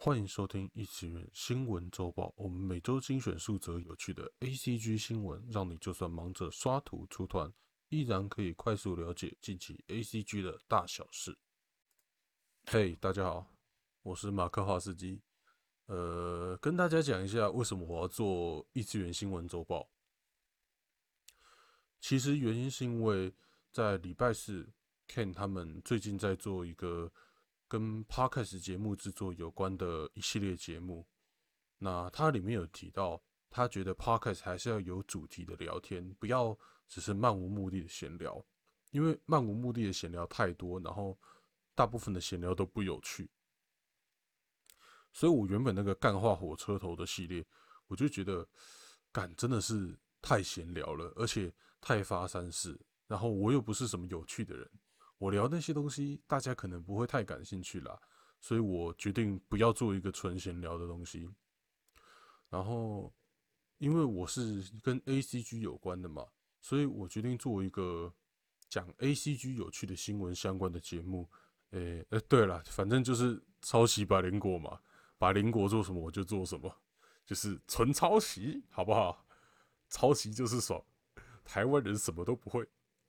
欢迎收听异次元新闻周报。我们每周精选数则有趣的 ACG 新闻，让你就算忙着刷图出团，依然可以快速了解近期 ACG 的大小事。嘿，大家好，我是马克华斯基。呃，跟大家讲一下为什么我要做异次元新闻周报。其实原因是因为在礼拜四，Ken 他们最近在做一个。跟 podcast 节目制作有关的一系列节目，那它里面有提到，他觉得 podcast 还是要有主题的聊天，不要只是漫无目的的闲聊，因为漫无目的的闲聊太多，然后大部分的闲聊都不有趣。所以我原本那个干化火车头的系列，我就觉得，干真的是太闲聊了，而且太发三事，然后我又不是什么有趣的人。我聊那些东西，大家可能不会太感兴趣啦，所以我决定不要做一个纯闲聊的东西。然后，因为我是跟 A C G 有关的嘛，所以我决定做一个讲 A C G 有趣的新闻相关的节目。诶，呃，对了，反正就是抄袭百灵果嘛，百灵果做什么我就做什么，就是纯抄袭，好不好？抄袭就是爽，台湾人什么都不会，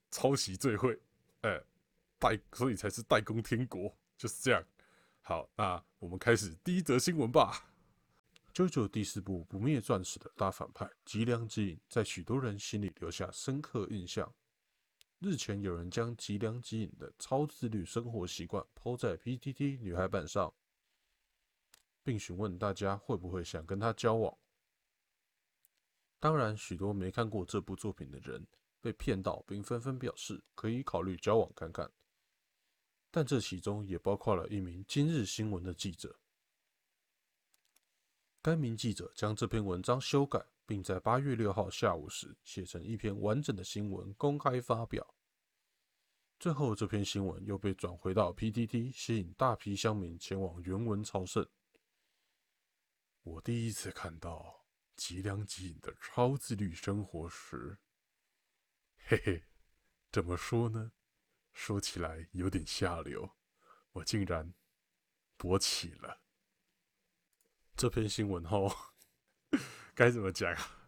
抄袭最会，哎。代，所以才是代工天国，就是这样。好，那我们开始第一则新闻吧。JoJo 第四部《不灭钻石》的大反派吉良吉影，在许多人心里留下深刻印象。日前，有人将吉良吉影的超自律生活习惯抛在 PTT 女孩版上，并询问大家会不会想跟他交往。当然，许多没看过这部作品的人被骗到，并纷纷表示可以考虑交往看看。但这其中也包括了一名今日新闻的记者。该名记者将这篇文章修改，并在八月六号下午时写成一篇完整的新闻公开发表。最后，这篇新闻又被转回到 PTT，吸引大批乡民前往原文朝圣。我第一次看到吉良吉影的超自律生活时，嘿嘿，怎么说呢？说起来有点下流，我竟然勃起了。这篇新闻后 该怎么讲啊？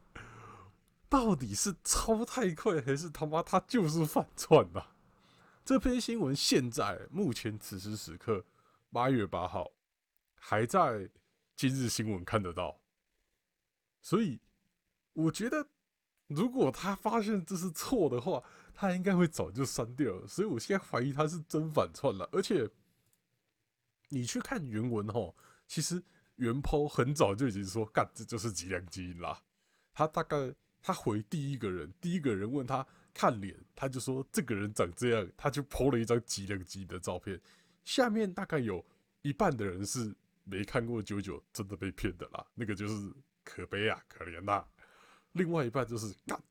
到底是超太快，还是他妈他就是反串呐？这篇新闻现在目前此时此刻八月八号还在今日新闻看得到，所以我觉得。如果他发现这是错的话，他应该会早就删掉了。所以我现在怀疑他是真反串了。而且你去看原文哈，其实原抛很早就已经说干这就是脊梁基因啦。他大概他回第一个人，第一个人问他看脸，他就说这个人长这样，他就抛了一张脊梁基因的照片。下面大概有一半的人是没看过九九，真的被骗的啦。那个就是可悲啊，可怜呐。另外一半就是干，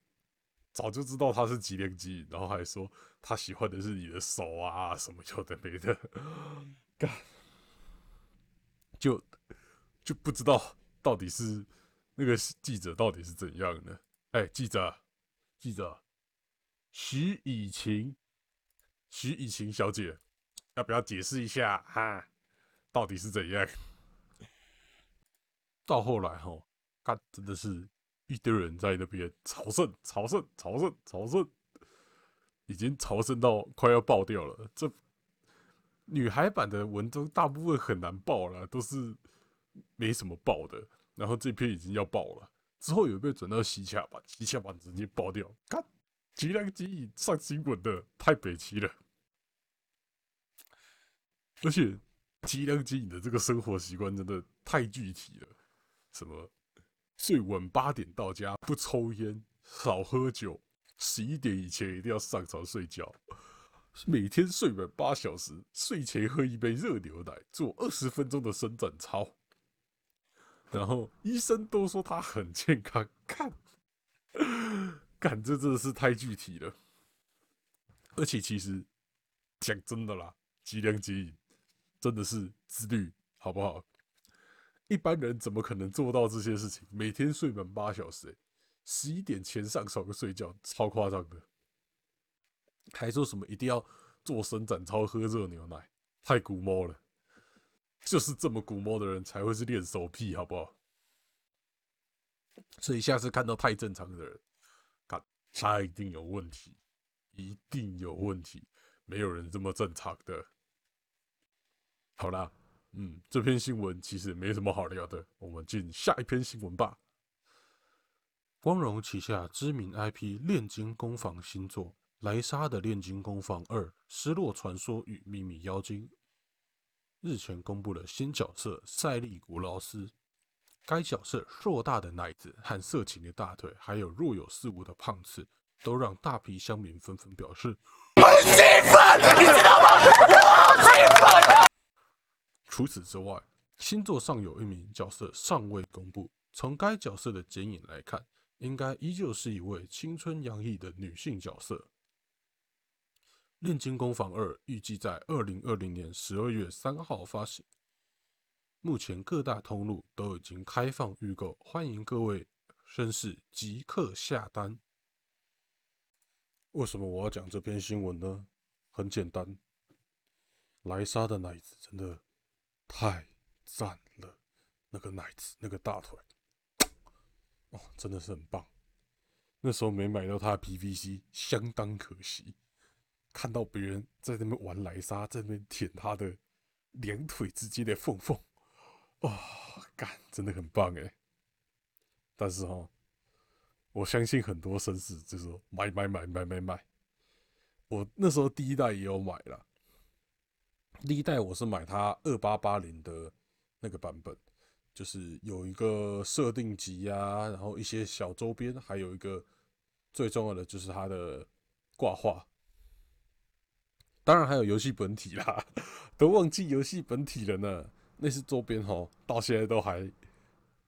早就知道他是吉良基，然后还说他喜欢的是你的手啊，什么有的没的，干，就就不知道到底是那个记者到底是怎样的。哎，记者，记者，徐以晴，徐以晴小姐，要不要解释一下哈？到底是怎样？到后来哈，他真的是。一堆人在那边朝圣，朝圣，朝圣，朝圣，已经朝圣到快要爆掉了。这女孩版的文章大部分很难爆了，都是没什么爆的。然后这篇已经要爆了，之后有被转到西洽版，西洽版直接爆掉。看，吉良吉影上新闻的太北齐了，而且吉良吉影的这个生活习惯真的太具体了，什么？睡晚八点到家，不抽烟，少喝酒，十一点以前一定要上床睡觉。每天睡满八小时，睡前喝一杯热牛奶，做二十分钟的伸展操。然后医生都说他很健康。看，干这真的是太具体了。而且其实讲真的啦，吉良吉影真的是自律，好不好？一般人怎么可能做到这些事情？每天睡满八小时，十一点前上床睡觉，超夸张的。还说什么一定要做伸展操、喝热牛奶，太古猫了。就是这么古摸的人才会是练手癖，好不好？所以下次看到太正常的人，他他一定有问题，一定有问题，没有人这么正常的。好啦，嗯，这篇新闻其实没什么好聊的，我们进下一篇新闻吧。光荣旗下知名 IP《炼金工坊》新作《莱莎的炼金工坊二：失落传说与秘密妖精》日前公布了新角色塞利古劳斯。该角色硕大的奶子和色情的大腿，还有若有似无的胖次，都让大批乡民纷纷表示很兴奋，你知道吗？我好兴奋！除此之外，新作上有一名角色尚未公布。从该角色的剪影来看，应该依旧是一位青春洋溢的女性角色。《炼金工坊二》预计在二零二零年十二月三号发行。目前各大通路都已经开放预购，欢迎各位绅士即刻下单。为什么我要讲这篇新闻呢？很简单，莱莎的奶子真的太赞了，那个奶子，那个大腿，哦，真的是很棒。那时候没买到他的 PVC，相当可惜。看到别人在那边玩莱莎，在那边舔他的两腿之间的缝缝。哇，干，真的很棒哎！但是哈，我相信很多绅士就说买买买买买买。我那时候第一代也有买了，第一代我是买它二八八零的那个版本，就是有一个设定集呀，然后一些小周边，还有一个最重要的就是它的挂画，当然还有游戏本体啦，都忘记游戏本体了呢。那些周边哈，到现在都还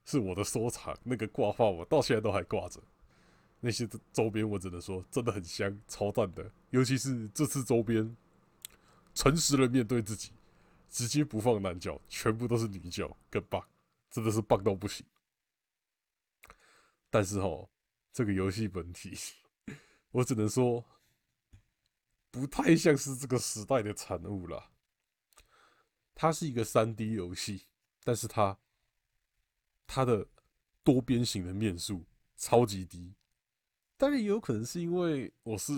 是我的收藏。那个挂画我到现在都还挂着。那些周边我只能说真的很香，超赞的。尤其是这次周边，诚实的面对自己，直接不放男角，全部都是女角，更棒，真的是棒到不行。但是哈，这个游戏本体，我只能说不太像是这个时代的产物了。它是一个三 D 游戏，但是它它的多边形的面数超级低，当然也有可能是因为我是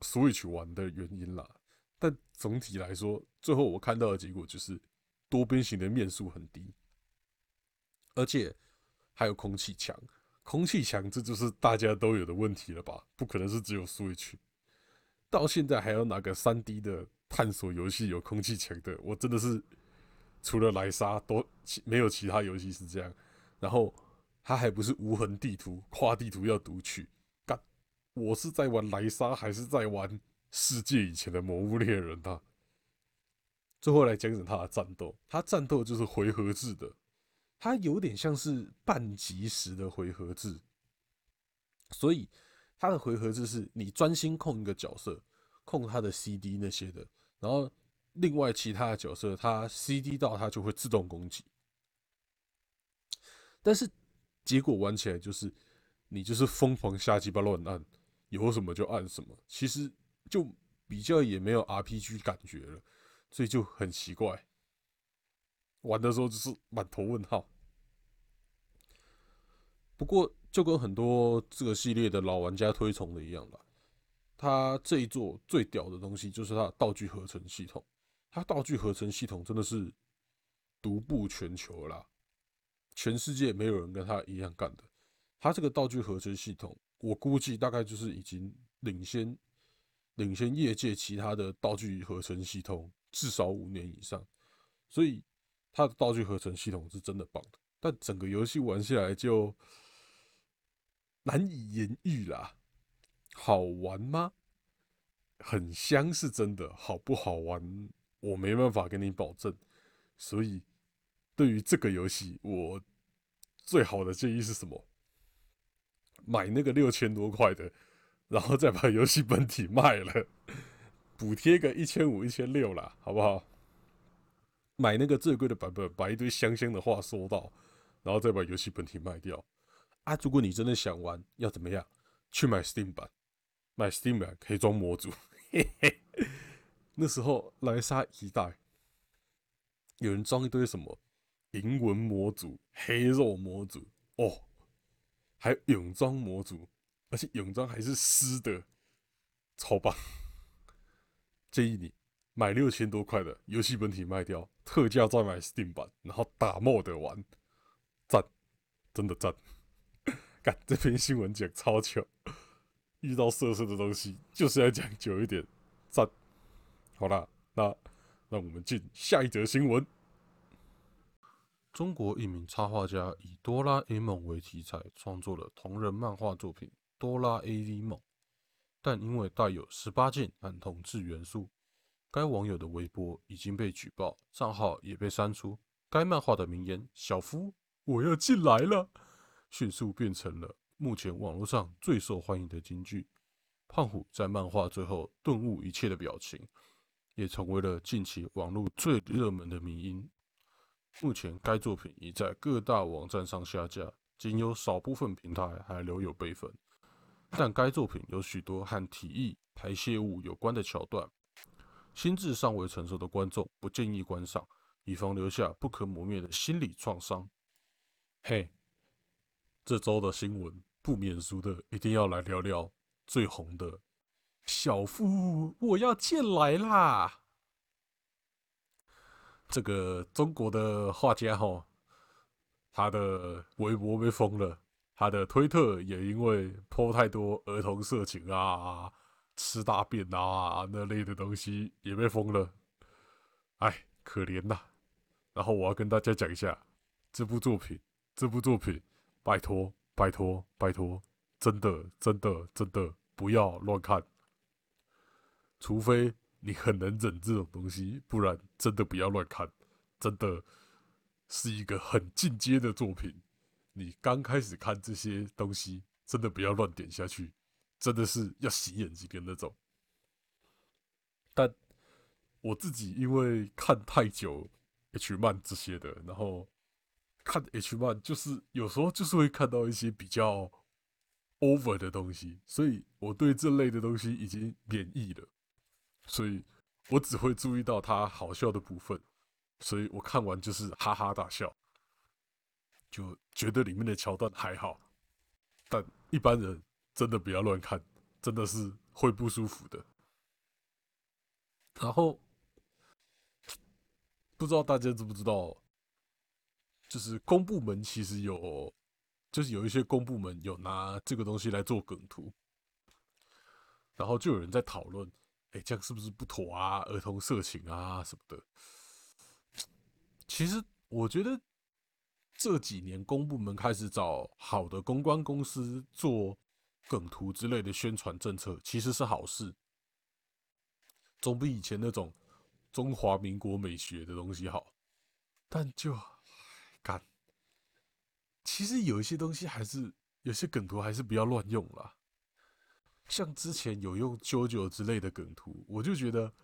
Switch 玩的原因啦。但总体来说，最后我看到的结果就是多边形的面数很低，而且还有空气墙。空气墙这就是大家都有的问题了吧？不可能是只有 Switch，到现在还有哪个三 D 的探索游戏有空气墙的？我真的是。除了莱莎，都没有其他游戏是这样。然后它还不是无痕地图，跨地图要读取。干，我是在玩莱莎，还是在玩世界以前的魔物猎人啊？最后来讲讲他的战斗，他战斗就是回合制的，他有点像是半即时的回合制。所以他的回合制是你专心控一个角色，控他的 CD 那些的，然后。另外，其他的角色，他 CD 到他就会自动攻击，但是结果玩起来就是你就是疯狂瞎鸡巴乱按，有什么就按什么，其实就比较也没有 RPG 感觉了，所以就很奇怪，玩的时候就是满头问号。不过就跟很多这个系列的老玩家推崇的一样吧，他这一座最屌的东西就是它的道具合成系统。它道具合成系统真的是独步全球啦，全世界没有人跟他一样干的。它这个道具合成系统，我估计大概就是已经领先领先业界其他的道具合成系统至少五年以上，所以它的道具合成系统是真的棒的。但整个游戏玩下来就难以言喻啦，好玩吗？很香是真的，好不好玩？我没办法跟你保证，所以对于这个游戏，我最好的建议是什么？买那个六千多块的，然后再把游戏本体卖了，补贴个一千五、一千六啦，好不好？买那个最贵的版本，把一堆香香的话说到，然后再把游戏本体卖掉。啊，如果你真的想玩，要怎么样？去买 Steam 版，买 Steam 版可以装模组，嘿嘿。那时候莱莎一代有人装一堆什么银纹模组、黑肉模组哦，还有泳装模组，而且泳装还是湿的，超棒！建议你买六千多块的游戏本体卖掉，特价再买 Steam 版，然后打 mod 玩，赞，真的赞！干这篇新闻讲超巧，遇到色色的东西就是要讲久一点，赞！好啦，那。让我们进下一则新闻。中国一名插画家以哆啦 A 梦为题材创作了同人漫画作品《哆啦 A 梦》，但因为带有十八禁和同志元素，该网友的微博已经被举报，账号也被删除。该漫画的名言“小夫，我要进来了”迅速变成了目前网络上最受欢迎的金句。胖虎在漫画最后顿悟一切的表情。也成为了近期网络最热门的迷音。目前该作品已在各大网站上下架，仅有少部分平台还留有备份。但该作品有许多和体液、排泄物有关的桥段，心智尚未成熟的观众不建议观赏，以防留下不可磨灭的心理创伤。嘿，这周的新闻不免俗的，一定要来聊聊最红的。小夫，我要进来啦！这个中国的画家哈，他的微博被封了，他的推特也因为泼太多儿童色情啊、吃大便啊那类的东西也被封了。哎，可怜呐！然后我要跟大家讲一下这部作品，这部作品，拜托，拜托，拜托，真的，真的，真的不要乱看。除非你很能忍这种东西，不然真的不要乱看。真的是一个很进阶的作品。你刚开始看这些东西，真的不要乱点下去，真的是要洗眼睛的那种。但我自己因为看太久 H 漫这些的，然后看 H 漫就是有时候就是会看到一些比较 over 的东西，所以我对这类的东西已经免疫了。所以我只会注意到他好笑的部分，所以我看完就是哈哈大笑，就觉得里面的桥段还好，但一般人真的不要乱看，真的是会不舒服的。然后不知道大家知不知道，就是公部门其实有，就是有一些公部门有拿这个东西来做梗图，然后就有人在讨论。哎，这样是不是不妥啊？儿童色情啊什么的。其实我觉得这几年公部门开始找好的公关公司做梗图之类的宣传政策，其实是好事，总比以前那种中华民国美学的东西好。但就干，其实有一些东西还是有些梗图还是不要乱用了。像之前有用 JoJo 之类的梗图，我就觉得，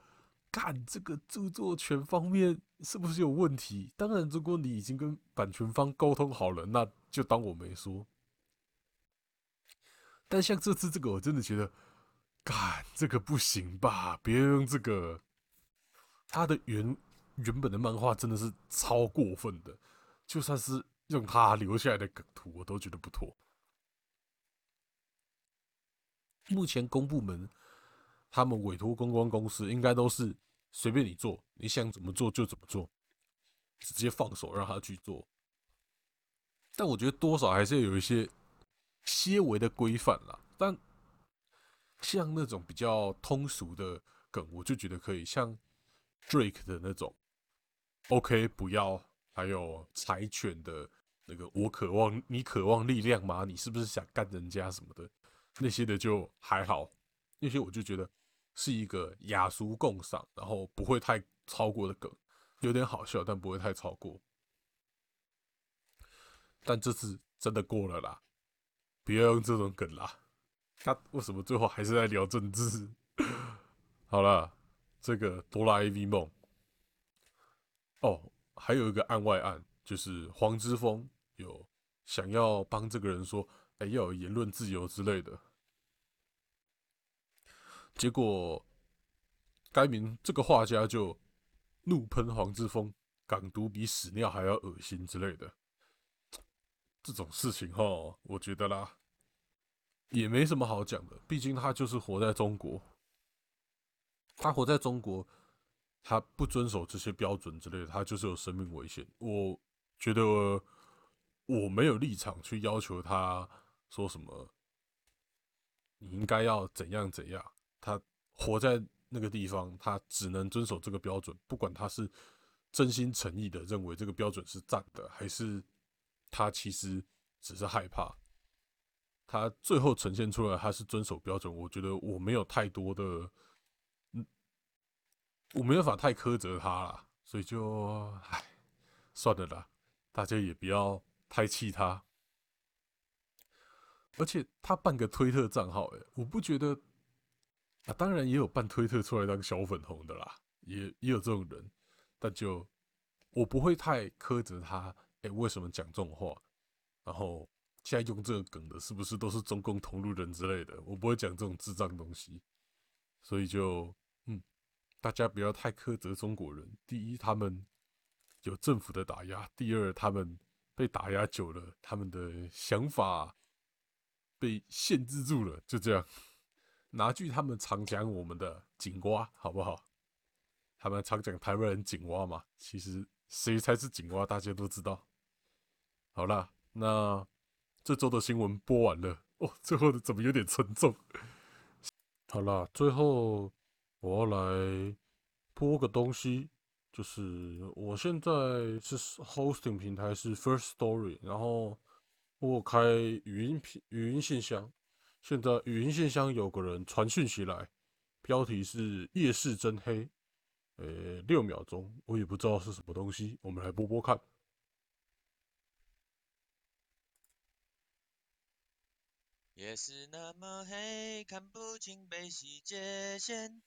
干这个著作权方面是不是有问题？当然，如果你已经跟版权方沟通好了，那就当我没说。但像这次这个，我真的觉得，干这个不行吧？别用这个，他的原原本的漫画真的是超过分的，就算是用他留下来的梗图，我都觉得不妥。目前公部门他们委托公关公司，应该都是随便你做，你想怎么做就怎么做，直接放手让他去做。但我觉得多少还是有一些些微的规范啦。但像那种比较通俗的梗，我就觉得可以，像 Drake 的那种 “OK 不要”，还有柴犬的那个“我渴望你渴望力量吗？你是不是想干人家什么的？”那些的就还好，那些我就觉得是一个雅俗共赏，然后不会太超过的梗，有点好笑，但不会太超过。但这次真的过了啦，不要用这种梗啦。他为什么最后还是在聊政治？好了，这个哆啦 A 梦，哦，还有一个案外案，就是黄之锋有想要帮这个人说。要有言论自由之类的，结果该名这个画家就怒喷黄之锋，港独比屎尿还要恶心之类的。这种事情哈，我觉得啦，也没什么好讲的。毕竟他就是活在中国，他活在中国，他不遵守这些标准之类的，他就是有生命危险。我觉得我没有立场去要求他说什么，你应该要怎样怎样。活在那个地方，他只能遵守这个标准，不管他是真心诚意的认为这个标准是赞的，还是。他其实只是害怕，他最后呈现出来他是遵守标准。我觉得我没有太多的，嗯，我没有法太苛责他了，所以就唉，算了啦，大家也不要太气他。而且他办个推特账号，哎，我不觉得啊，当然也有办推特出来当小粉红的啦，也也有这种人，但就我不会太苛责他。哎，为什么讲这种话？然后现在用这个梗的，是不是都是中共同路人之类的？我不会讲这种智障东西，所以就嗯，大家不要太苛责中国人。第一，他们有政府的打压；第二，他们被打压久了，他们的想法被限制住了。就这样，拿句他们常讲我们的“井蛙”，好不好？他们常讲台湾人“井蛙”嘛，其实谁才是井蛙，大家都知道。好啦，那这周的新闻播完了哦。最后的怎么有点沉重？好啦，最后我要来播个东西，就是我现在是 hosting 平台是 First Story，然后我开语音频语音信箱。现在语音信箱有个人传讯息来，标题是“夜市真黑”，呃，六秒钟，我也不知道是什么东西，我们来播播看。夜是那么黑，看不清悲喜界限。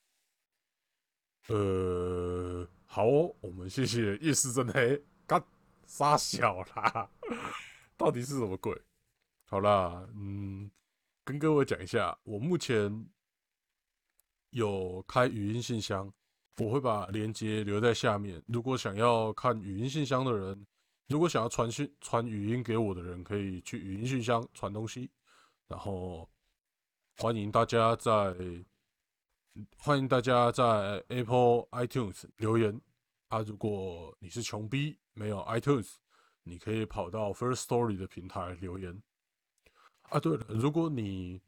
呃，好，我们谢谢夜市真黑，干杀小啦，到底是什么鬼？好啦，嗯，跟各位讲一下，我目前有开语音信箱，我会把链接留在下面。如果想要看语音信箱的人，如果想要传讯传语音给我的人，可以去语音信箱传东西。然后欢迎大家在欢迎大家在 Apple iTunes 留言啊！如果你是穷逼没有 iTunes，你可以跑到 First Story 的平台留言啊。对了，如果你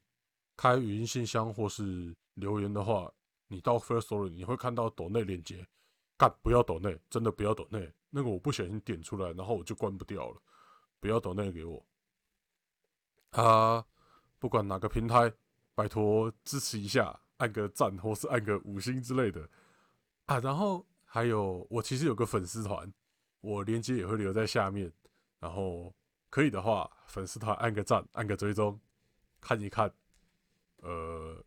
开语音信箱或是留言的话，你到 First Story 你会看到抖内链接，干不要抖内，真的不要抖内，那个我不小心点出来，然后我就关不掉了，不要抖内给我啊。不管哪个平台，拜托支持一下，按个赞或是按个五星之类的啊。然后还有，我其实有个粉丝团，我链接也会留在下面。然后可以的话，粉丝团按个赞，按个追踪，看一看。呃，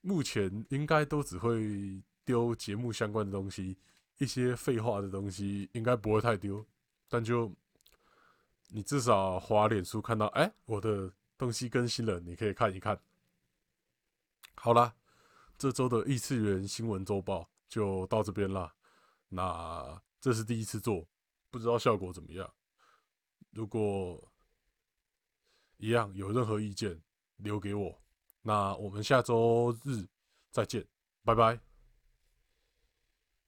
目前应该都只会丢节目相关的东西，一些废话的东西应该不会太丢。但就你至少滑脸书看到，哎，我的。东西更新了，你可以看一看。好啦，这周的异次元新闻周报就到这边啦。那这是第一次做，不知道效果怎么样。如果一样有任何意见，留给我。那我们下周日再见，拜拜。